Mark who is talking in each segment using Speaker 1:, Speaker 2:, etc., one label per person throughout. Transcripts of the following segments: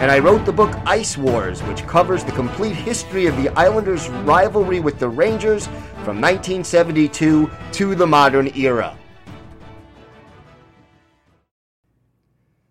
Speaker 1: and I wrote the book Ice Wars, which covers the complete history of the Islanders' rivalry with the Rangers from 1972 to the modern era.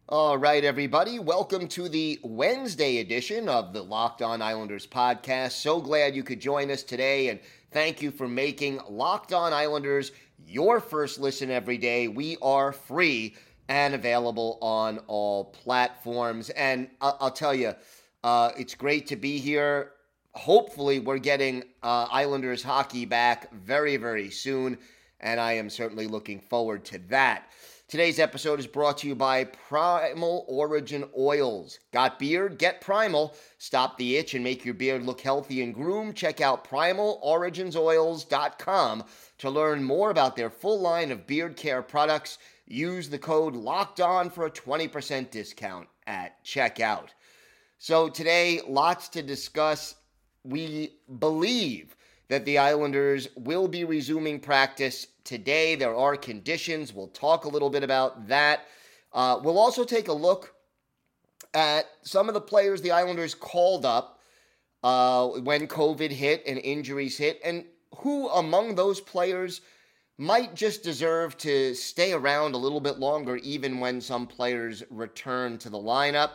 Speaker 1: All right, everybody. Welcome to the Wednesday edition of the Locked On Islanders podcast. So glad you could join us today, and thank you for making Locked On Islanders your first listen every day. We are free and available on all platforms. And I'll, I'll tell you, uh, it's great to be here. Hopefully, we're getting uh, Islanders hockey back very, very soon, and I am certainly looking forward to that. Today's episode is brought to you by Primal Origin Oils. Got beard? Get Primal. Stop the itch and make your beard look healthy and groomed. Check out primaloriginsoils.com to learn more about their full line of beard care products. Use the code LOCKED ON for a 20% discount at checkout. So, today, lots to discuss. We believe that the Islanders will be resuming practice today. There are conditions. We'll talk a little bit about that. Uh, we'll also take a look at some of the players the Islanders called up uh, when COVID hit and injuries hit, and who among those players might just deserve to stay around a little bit longer, even when some players return to the lineup.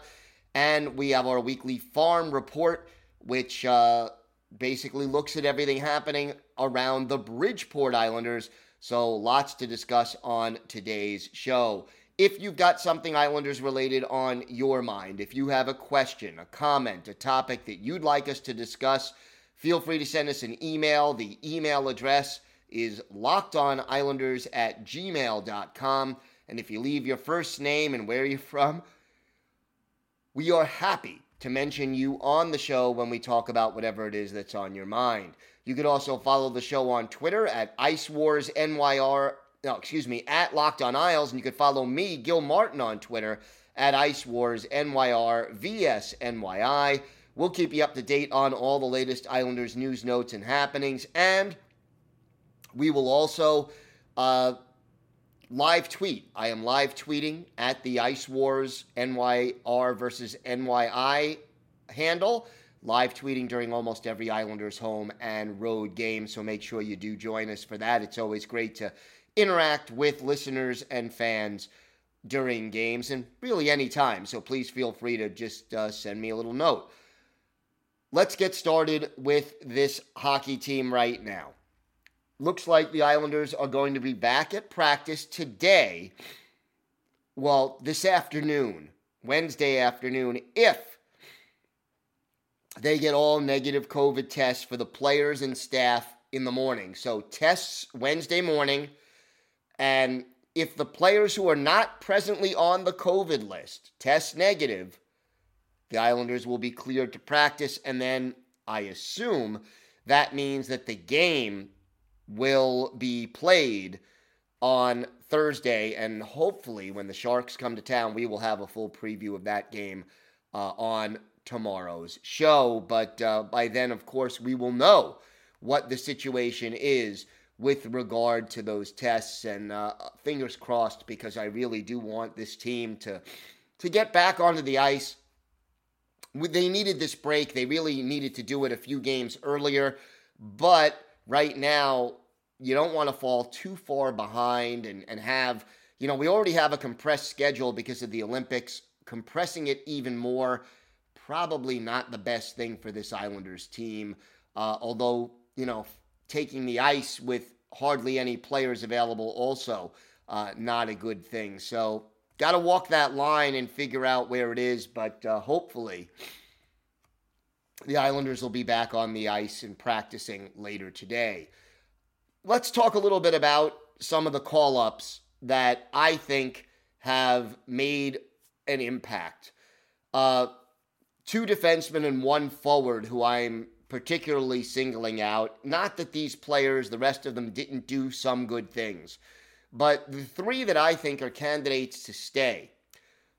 Speaker 1: And we have our weekly farm report, which uh, basically looks at everything happening around the Bridgeport Islanders. So, lots to discuss on today's show. If you've got something Islanders related on your mind, if you have a question, a comment, a topic that you'd like us to discuss, feel free to send us an email. The email address is lockedonislanders at gmail.com. And if you leave your first name and where you're from, we are happy to mention you on the show when we talk about whatever it is that's on your mind. You could also follow the show on Twitter at Ice Wars NYR. No, excuse me, at Locked On Isles, and you could follow me, Gil Martin, on Twitter at Ice Wars NYR VSNYI. We'll keep you up to date on all the latest Islanders news, notes, and happenings, and we will also uh, live tweet. I am live tweeting at the Ice Wars NYR versus NYI handle. Live tweeting during almost every Islanders home and road game. So make sure you do join us for that. It's always great to interact with listeners and fans during games and really any time. So please feel free to just uh, send me a little note. Let's get started with this hockey team right now looks like the Islanders are going to be back at practice today. Well, this afternoon, Wednesday afternoon, if they get all negative COVID tests for the players and staff in the morning. So, tests Wednesday morning. And if the players who are not presently on the COVID list test negative, the Islanders will be cleared to practice. And then I assume that means that the game will be played on Thursday. And hopefully, when the Sharks come to town, we will have a full preview of that game uh, on tomorrow's show. But uh, by then, of course, we will know what the situation is with regard to those tests. And uh, fingers crossed, because I really do want this team to to get back onto the ice. They needed this break. They really needed to do it a few games earlier, but right now, you don't want to fall too far behind and, and have, you know, we already have a compressed schedule because of the Olympics. Compressing it even more, probably not the best thing for this Islanders team. Uh, although, you know, taking the ice with hardly any players available, also uh, not a good thing. So, got to walk that line and figure out where it is, but uh, hopefully the Islanders will be back on the ice and practicing later today. Let's talk a little bit about some of the call ups that I think have made an impact. Uh, two defensemen and one forward who I'm particularly singling out. Not that these players, the rest of them, didn't do some good things, but the three that I think are candidates to stay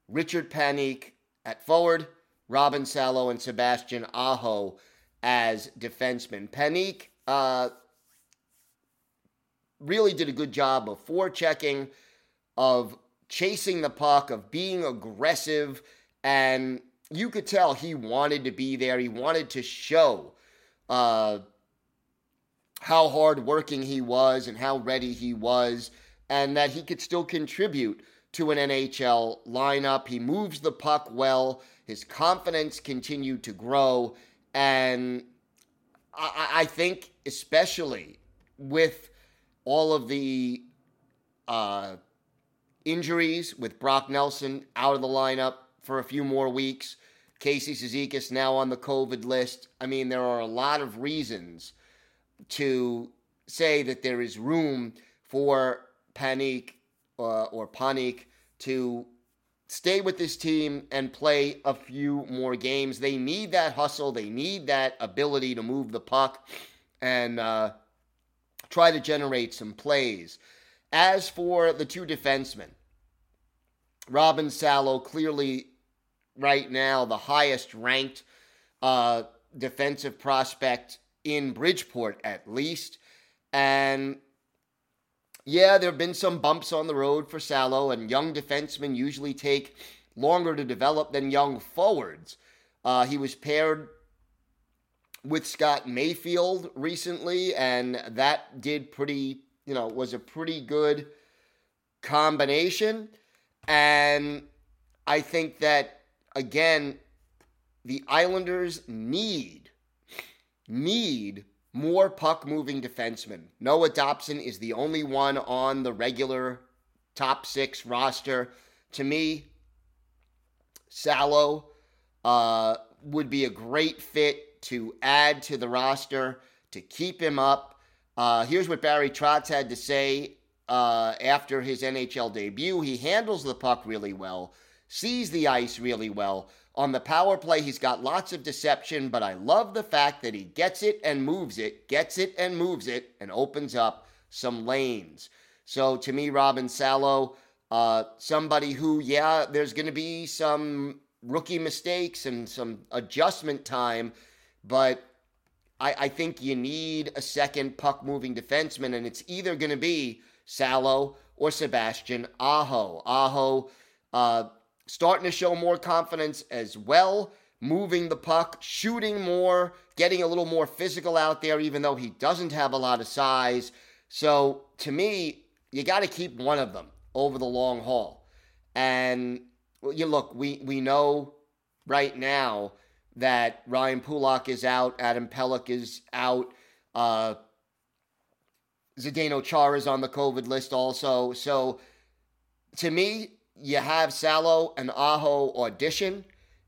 Speaker 1: Richard Panik at forward, Robin Salo, and Sebastian Aho as defensemen. Panik uh, really did a good job of forechecking, of chasing the puck, of being aggressive, and you could tell he wanted to be there. He wanted to show uh, how hardworking he was and how ready he was, and that he could still contribute to an NHL lineup. He moves the puck well. His confidence continued to grow. And I, I think, especially with all of the uh, injuries, with Brock Nelson out of the lineup for a few more weeks, Casey Cizikas now on the COVID list. I mean, there are a lot of reasons to say that there is room for Panik uh, or Panik to stay with this team and play a few more games. They need that hustle. They need that ability to move the puck and uh, try to generate some plays. As for the two defensemen, Robin Salo clearly right now the highest ranked uh, defensive prospect in Bridgeport, at least. And yeah, there have been some bumps on the road for Salo, and young defensemen usually take longer to develop than young forwards. Uh, he was paired with Scott Mayfield recently, and that did pretty, you know, was a pretty good combination. And I think that again, the Islanders need need more puck moving defensemen. Noah Dobson is the only one on the regular top six roster. To me, Salo uh, would be a great fit to add to the roster to keep him up. Uh, here's what Barry Trotz had to say uh, after his NHL debut. He handles the puck really well sees the ice really well. On the power play, he's got lots of deception, but I love the fact that he gets it and moves it, gets it and moves it, and opens up some lanes. So to me, Robin Salo, uh, somebody who, yeah, there's going to be some rookie mistakes and some adjustment time, but I, I think you need a second puck moving defenseman, and it's either going to be Salo or Sebastian Aho. Aho, uh, starting to show more confidence as well, moving the puck, shooting more, getting a little more physical out there, even though he doesn't have a lot of size. So to me, you got to keep one of them over the long haul. And you look, we we know right now that Ryan Pulock is out, Adam Pelech is out, uh, Zdeno Chara is on the COVID list also. So to me, you have Salo and Aho audition,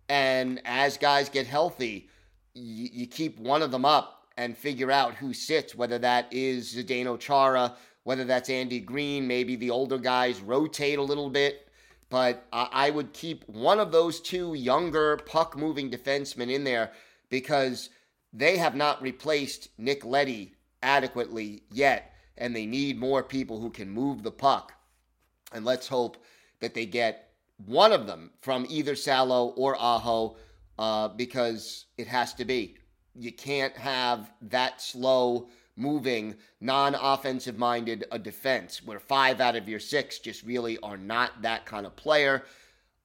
Speaker 1: and as guys get healthy, you, you keep one of them up and figure out who sits, whether that is Zdeno Chara, whether that's Andy Greene, maybe the older guys rotate a little bit. But I, I would keep one of those two younger puck moving defensemen in there because they have not replaced Nick Leddy adequately yet, and they need more people who can move the puck. And let's hope that they get one of them from either Salo or Aho uh, because it has to be. You can't have that slow moving, non offensive minded a defense where five out of your six just really are not that kind of player.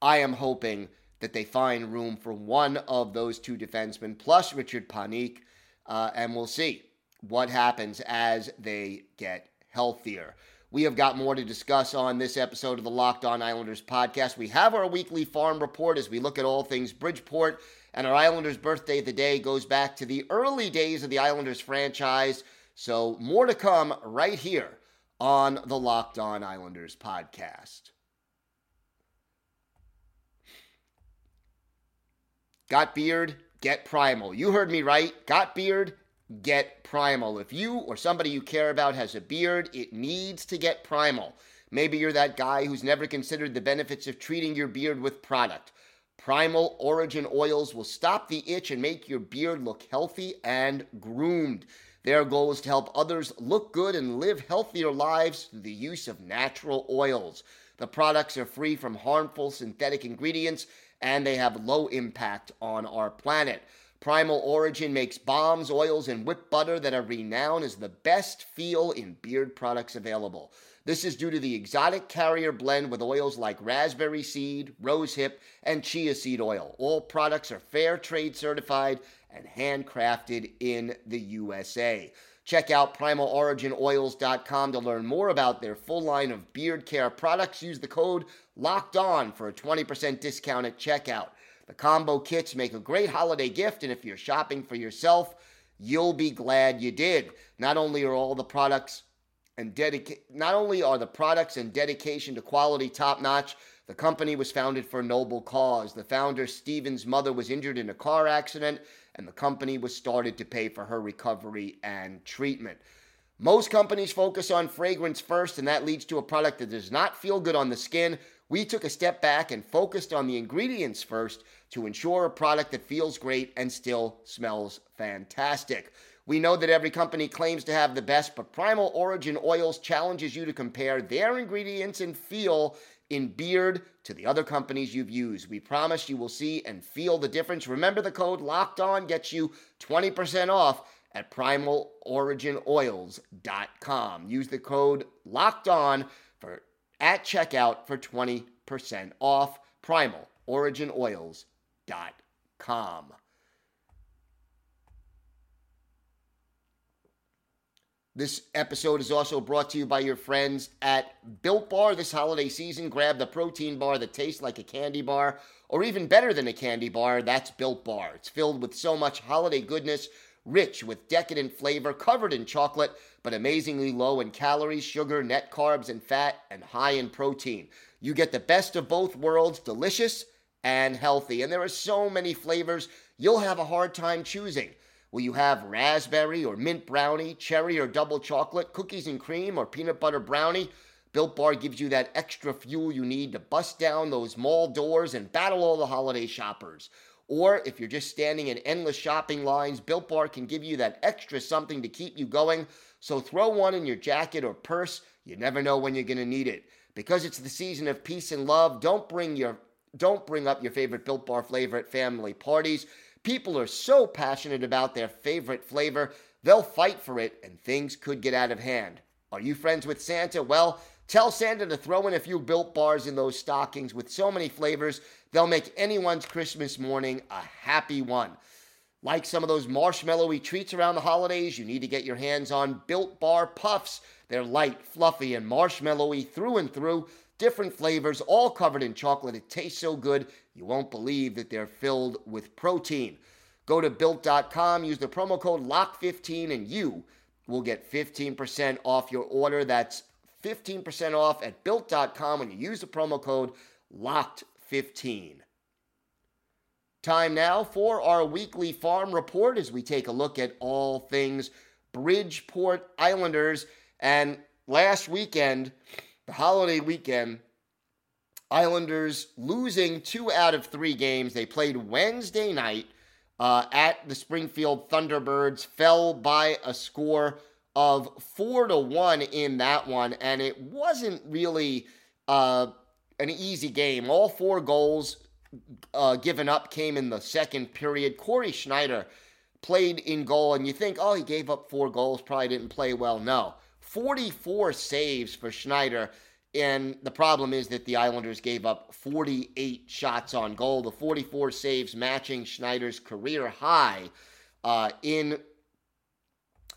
Speaker 1: I am hoping that they find room for one of those two defensemen plus Richard Panik, uh, and we'll see what happens as they get healthier. We have got more to discuss on this episode of the Locked On Islanders podcast. We have our weekly farm report as we look at all things Bridgeport, and our Islanders birthday of the day goes back to the early days of the Islanders franchise. So, more to come right here on the Locked On Islanders podcast. Got beard, get primal. You heard me right. Got beard, get primal. If you or somebody you care about has a beard, it needs to get primal. Maybe you're that guy who's never considered the benefits of treating your beard with product. Primal Origin oils will stop the itch and make your beard look healthy and groomed. Their goal is to help others look good and live healthier lives through the use of natural oils. The products are free from harmful synthetic ingredients and they have low impact on our planet. Primal Origin makes bombs, oils, and whipped butter that are renowned as the best feel in beard products available. This is due to the exotic carrier blend with oils like raspberry seed, rosehip, and chia seed oil. All products are fair trade certified and handcrafted in the USA. Check out primaloriginoils.com to learn more about their full line of beard care products. Use the code LOCKED ON for a 20% discount at checkout. The combo kits make a great holiday gift, and if you're shopping for yourself, you'll be glad you did. Not only are all the products and dedicate not only are the products and dedication to quality top notch, the company was founded for a noble cause. The founder, Stephen's mother, was injured in a car accident, and the company was started to pay for her recovery and treatment. Most companies focus on fragrance first, and that leads to a product that does not feel good on the skin. We took a step back and focused on the ingredients first to ensure a product that feels great and still smells fantastic. We know that every company claims to have the best, but Primal Origin Oils challenges you to compare their ingredients and feel in beard to the other companies you've used. We promise you will see and feel the difference. Remember the code locked on gets you 20% off at primaloriginoils.com. Use the code locked on at checkout for 20% off primaloriginoils.com. This episode is also brought to you by your friends at Built Bar. This holiday season, grab the protein bar that tastes like a candy bar, or even better than a candy bar, that's Built Bar. It's filled with so much holiday goodness, rich with decadent flavor, covered in chocolate, but amazingly low in calories, sugar, net carbs, and fat, and high in protein. You get the best of both worlds, delicious and healthy. And there are so many flavors, you'll have a hard time choosing. Will you have raspberry or mint brownie, cherry or double chocolate, cookies and cream, or peanut butter brownie? Built Bar gives you that extra fuel you need to bust down those mall doors and battle all the holiday shoppers. Or if you're just standing in endless shopping lines, Built Bar can give you that extra something to keep you going. So throw one in your jacket or purse. You never know when you're going to need it. Because it's the season of peace and love, don't bring your don't bring up your favorite Built Bar flavor at family parties. People are so passionate about their favorite flavor, they'll fight for it and things could get out of hand. Are you friends with Santa? Well, tell Santa to throw in a few built bars in those stockings with so many flavors, they'll make anyone's Christmas morning a happy one. Like some of those marshmallowy treats around the holidays, you need to get your hands on Built Bar Puffs. They're light, fluffy, and marshmallowy through and through different flavors, all covered in chocolate. It tastes so good, you won't believe that they're filled with protein. Go to built.com, use the promo code LOCK15, and you will get 15% off your order. That's 15% off at built.com when you use the promo code LOCKED15. Time now for our weekly farm report as we take a look at all things Bridgeport Islanders. And last weekend, the holiday weekend, Islanders losing two out of three games. They played Wednesday night uh, at the Springfield Thunderbirds, fell by a score of four to one in that one, and it wasn't really uh, an easy game. All four goals uh, given up came in the second period. Cory Schneider played in goal, and you think, oh, he gave up four goals, probably didn't play well. No. 44 saves for Schneider. And the problem is that the Islanders gave up 48 shots on goal, the 44 saves matching Schneider's career high uh, in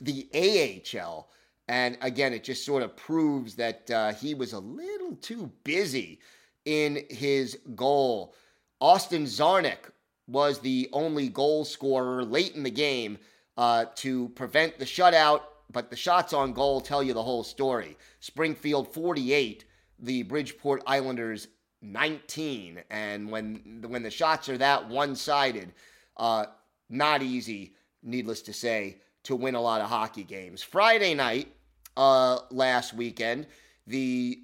Speaker 1: the AHL. And again, it just sort of proves that uh, he was a little too busy in his goal. Austin Czarnik was the only goal scorer late in the game uh, to prevent the shutout but the shots on goal tell you the whole story. Springfield 48, the Bridgeport Islanders 19, and when when the shots are that one-sided, uh, not easy, needless to say, to win a lot of hockey games. Friday night, uh, last weekend, the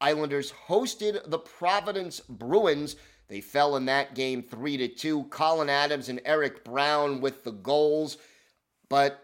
Speaker 1: Islanders hosted the Providence Bruins. They fell in that game 3 to 2. Collin Adams and Eric Brown with the goals. But,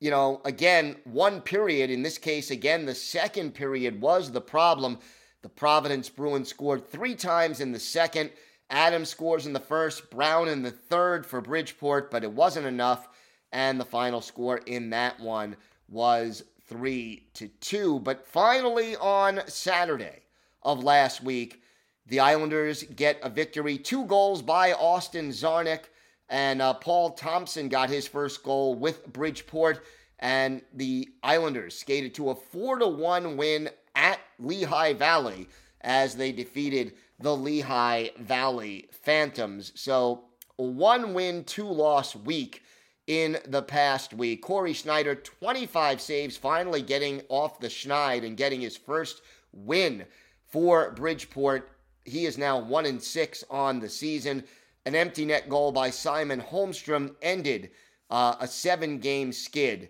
Speaker 1: you know, again, one period, in this case, again, the second period was the problem. The Providence Bruins scored three times in the second. Adams scores in the first, Brown in the third for Bridgeport, but it wasn't enough. And the final score in that one was three to two. But finally, on Saturday of last week, the Islanders get a victory. Two goals by Austin Czarnik, and uh, Paul Thompson got his first goal with Bridgeport. And the Islanders skated to a four to one win at Lehigh Valley as they defeated the Lehigh Valley Phantoms. So, one win, two loss week in the past week. Cory Schneider, 25 saves, finally getting off the schneid and getting his first win for Bridgeport. He is now 1 and 6 on the season. An empty net goal by Simon Holmstrom ended uh, a seven game skid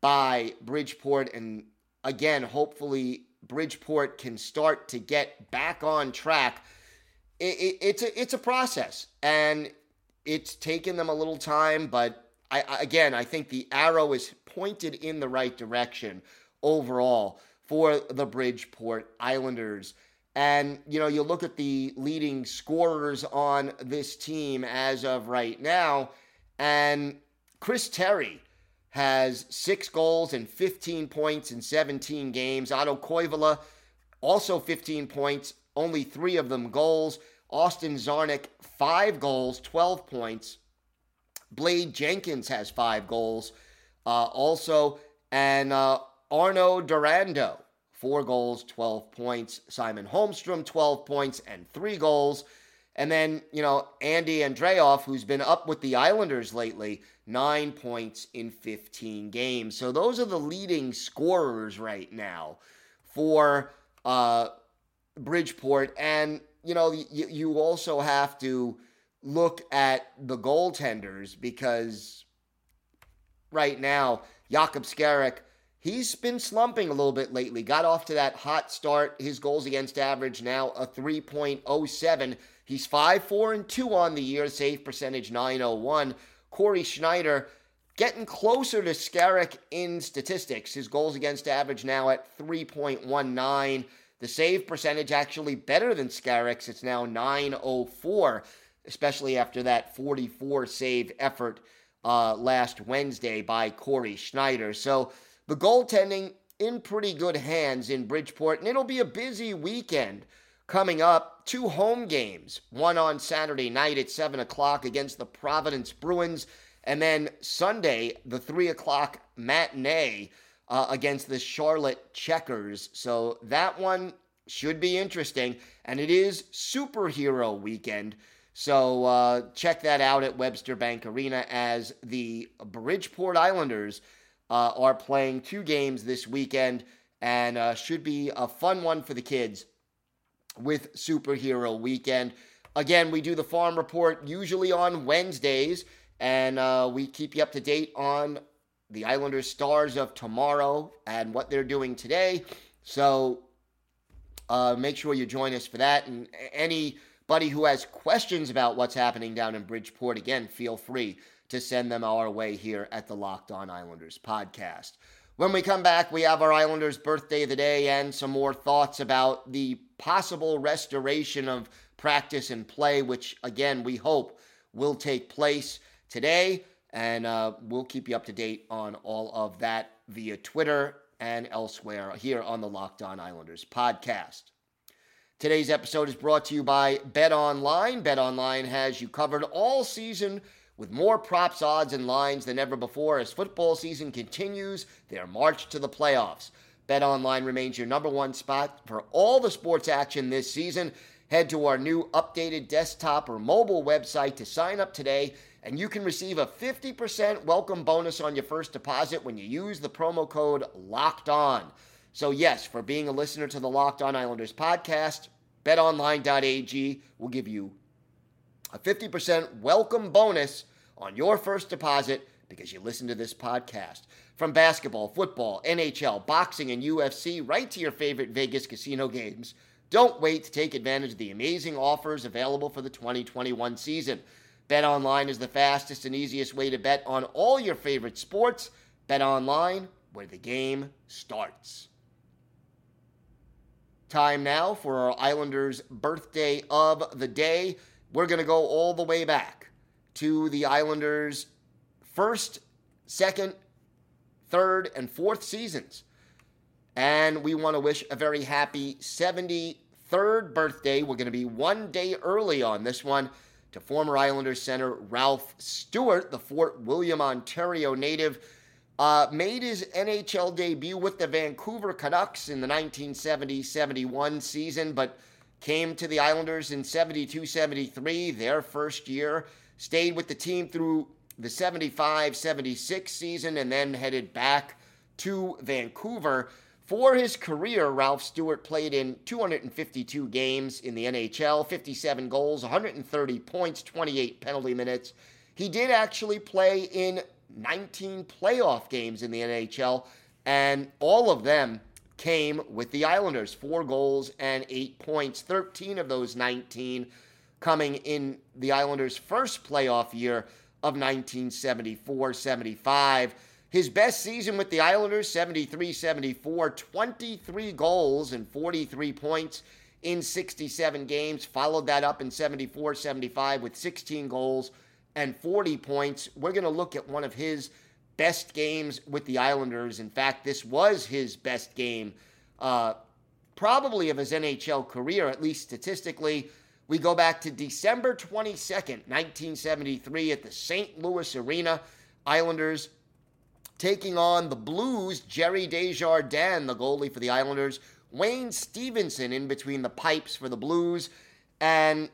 Speaker 1: by Bridgeport. And again, hopefully, Bridgeport can start to get back on track. It, it, it's, a, it's a process, and it's taken them a little time, but I, again, I think the arrow is pointed in the right direction overall for the Bridgeport Islanders. And, you know, you look at the leading scorers on this team as of right now, and Chris Terry has six goals and 15 points in 17 games. Otto Koivula, also 15 points, only three of them goals. Austin Czarnik, five goals, 12 points. Blade Jenkins has five goals uh, also. And uh, Arnaud Durandeau, four goals, 12 points. Simon Holmstrom, 12 points and three goals. And then, you know, Andy Andreoff, who's been up with the Islanders lately, nine points in 15 games. So those are the leading scorers right now for uh, Bridgeport. And, you know, you, you also have to look at the goaltenders because right now, Jakub Skarek, he's been slumping a little bit lately. Got off to that hot start. His goals against average now a 3.07. He's 5 4 and 2 on the year, save percentage 901. Cory Schneider getting closer to Skarek in statistics. His goals against average now at 3.19. The save percentage actually better than Skarek's. It's now 904 especially after that 44 save effort uh, last Wednesday by Cory Schneider. So the goaltending in pretty good hands in Bridgeport, and it'll be a busy weekend coming up. Two home games, one on Saturday night at 7 o'clock against the Providence Bruins, and then Sunday, the 3 o'clock matinee uh, against the Charlotte Checkers. So that one should be interesting, and it is superhero weekend. So uh, check that out at Webster Bank Arena as the Bridgeport Islanders uh, are playing two games this weekend and uh, should be a fun one for the kids with Superhero Weekend. Again, we do the farm report usually on Wednesdays, and uh, we keep you up to date on the Islanders stars of tomorrow and what they're doing today. So uh, make sure you join us for that and any Buddy who has questions about what's happening down in Bridgeport, again, feel free to send them our way here at the Locked On Islanders podcast. When we come back, we have our Islanders birthday of the day and some more thoughts about the possible restoration of practice and play, which again, we hope will take place today. And uh, we'll keep you up to date on all of that via Twitter and elsewhere here on the Locked On Islanders podcast. Today's episode is brought to you by Bet Online. Bet Online has you covered all season with more props, odds, and lines than ever before as football season continues their march to the playoffs. Bet Online remains your number one spot for all the sports action this season. Head to our new updated desktop or mobile website to sign up today, and you can receive a 50% welcome bonus on your first deposit when you use the promo code LOCKED ON. So, yes, for being a listener to the Locked On Islanders podcast, betonline.ag will give you a 50% welcome bonus on your first deposit because you listen to this podcast. From basketball, football, NHL, boxing, and UFC, right to your favorite Vegas casino games, Don't wait to take advantage of the amazing offers available for the 2021 season. BetOnline is the fastest and easiest way to bet on all your favorite sports. BetOnline, where the game starts. Time now for our Islanders' birthday of the day. We're going to go all the way back to the Islanders' first, second, third, and fourth seasons. And we want to wish a very happy 73rd birthday. We're going to be one day early on this one to former Islanders center Ralph Stewart, the Fort William, Ontario native. Uh, made his NHL debut with the Vancouver Canucks in the 1970 71 season, but came to the Islanders in 72 73, their first year. Stayed with the team through the 75 76 season and then headed back to Vancouver. For his career, Ralph Stewart played in 252 games in the NHL, 57 goals, 130 points, 28 penalty minutes. He did actually play in 19 playoff games in the NHL, and all of them came with the Islanders four goals and eight points, 13 of those 19 coming in the Islanders' first playoff year of 1974 75. His best season with the Islanders, 73 74, 23 goals and 43 points in 67 games. Followed that up in 74 75 with 16 goals and 40 points. We're going to look at one of his best games with the Islanders. In fact, this was his best game, uh, probably of his NHL career, at least statistically. We go back to December 22nd, 1973, at the St. Louis Arena. Islanders taking on the Blues, Gerry Desjardins, the goalie for the Islanders, Wayne Stephenson in between the pipes for the Blues, and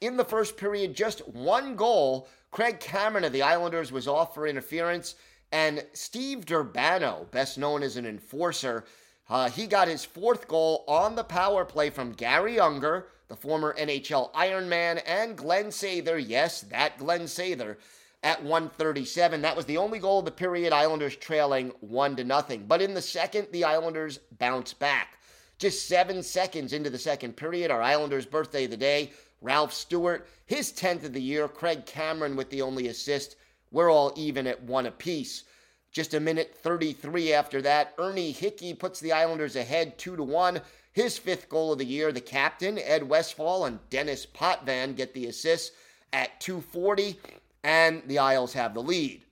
Speaker 1: in the first period, just one goal. Craig Cameron of the Islanders was off for interference, and Steve Durbano, best known as an enforcer, uh, he got his fourth goal on the power play from Garry Unger, the former NHL Ironman, and Glenn Sather. Yes, that Glenn Sather at 137. That was the only goal of the period. Islanders trailing one to nothing. But in the second, the Islanders bounce back. Just seven seconds into the second period, our Islanders' birthday of the day, Ralph Stewart, his 10th of the year, Craig Cameron with the only assist. We're all even at one apiece. Just a minute 33 after that, Ernie Hicke puts the Islanders ahead 2 to 1. His fifth goal of the year, the captain, Ed Westfall, and Denis Potvin get the assists at 240 and the Isles have the lead.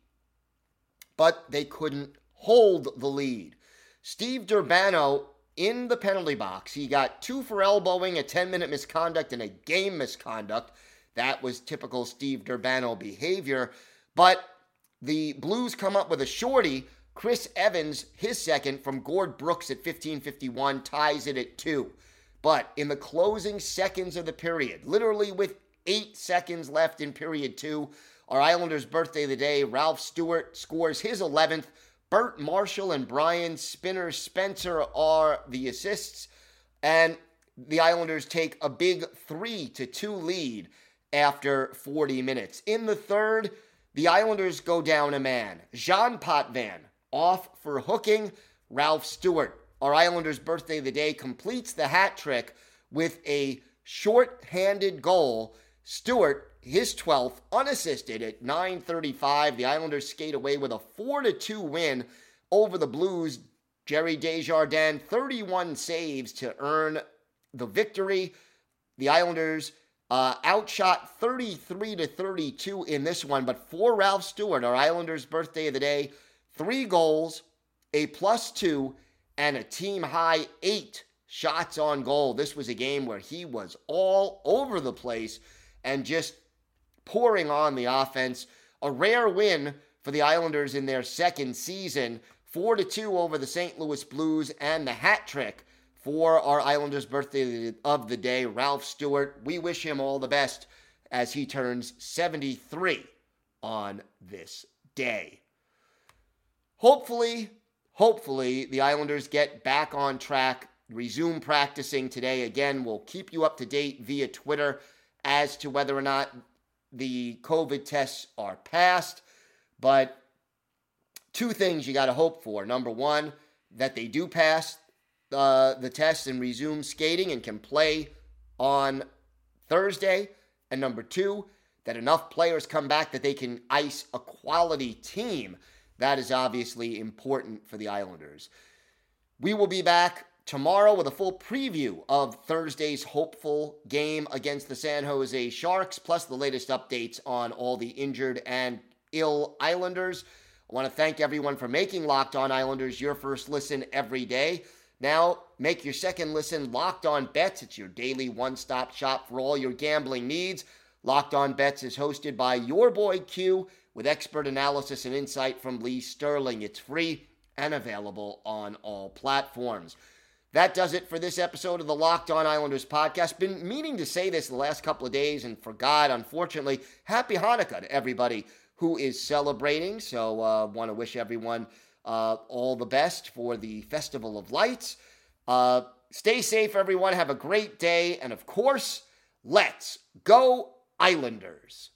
Speaker 1: But they couldn't hold the lead. Steve Durbano in the penalty box, he got two for elbowing, a 10 minute misconduct, and a game misconduct. That was typical Steve Durbano behavior. But the Blues come up with a shorty. Chris Evans, his second from Gord Brooks at 1551, ties it at two. But in the closing seconds of the period, literally with eight seconds left in period two, our Islanders' birthday of the day, Ralph Stewart scores his 11th. Bert Marshall and Brian Spinner Spencer are the assists. And the Islanders take a big 3 to 2 lead after 40 minutes. In the third, the Islanders go down a man. Jean Potvin off for hooking. Ralph Stewart, our Islanders' birthday of the day, completes the hat trick with a short-handed goal. Stewart his 12th, unassisted at 9:35. The Islanders skate away with a 4 2 win over the Blues. Gerry Desjardins 31 saves to earn the victory. The Islanders uh, outshot 33 to 32 in this one, but for Ralph Stewart, our Islanders' birthday of the day, three goals, a plus two, and a team high eight shots on goal. This was a game where he was all over the place and just pouring on the offense. A rare win for the Islanders in their second season, 4 to 2 over the St. Louis Blues, and the hat trick for our Islanders' birthday of the day, Ralph Stewart. We wish him all the best as he turns 73 on this day. Hopefully, hopefully, the Islanders get back on track, resume practicing today. Again, we'll keep you up to date via Twitter as to whether or not the COVID tests are passed. But two things you got to hope for. Number one, that they do pass uh, the test and resume skating and can play on Thursday. And number two, that enough players come back that they can ice a quality team. That is obviously important for the Islanders. We will be back tomorrow with a full preview of Thursday's hopeful game against the San Jose Sharks, plus the latest updates on all the injured and ill Islanders. I want to thank everyone for making Locked On Islanders your first listen every day. Now, make your second listen Locked On Bets. It's your daily one stop shop for all your gambling needs. Locked On Bets is hosted by your boy Q with expert analysis and insight from Lee Sterling. It's free and available on all platforms. That does it for this episode of the Locked On Islanders podcast. Been meaning to say this the last couple of days and forgot, unfortunately. Happy Hanukkah to everybody who is celebrating. So, uh, want to wish everyone uh, all the best for the Festival of Lights. Uh, stay safe, everyone. Have a great day. And of course, let's go, Islanders.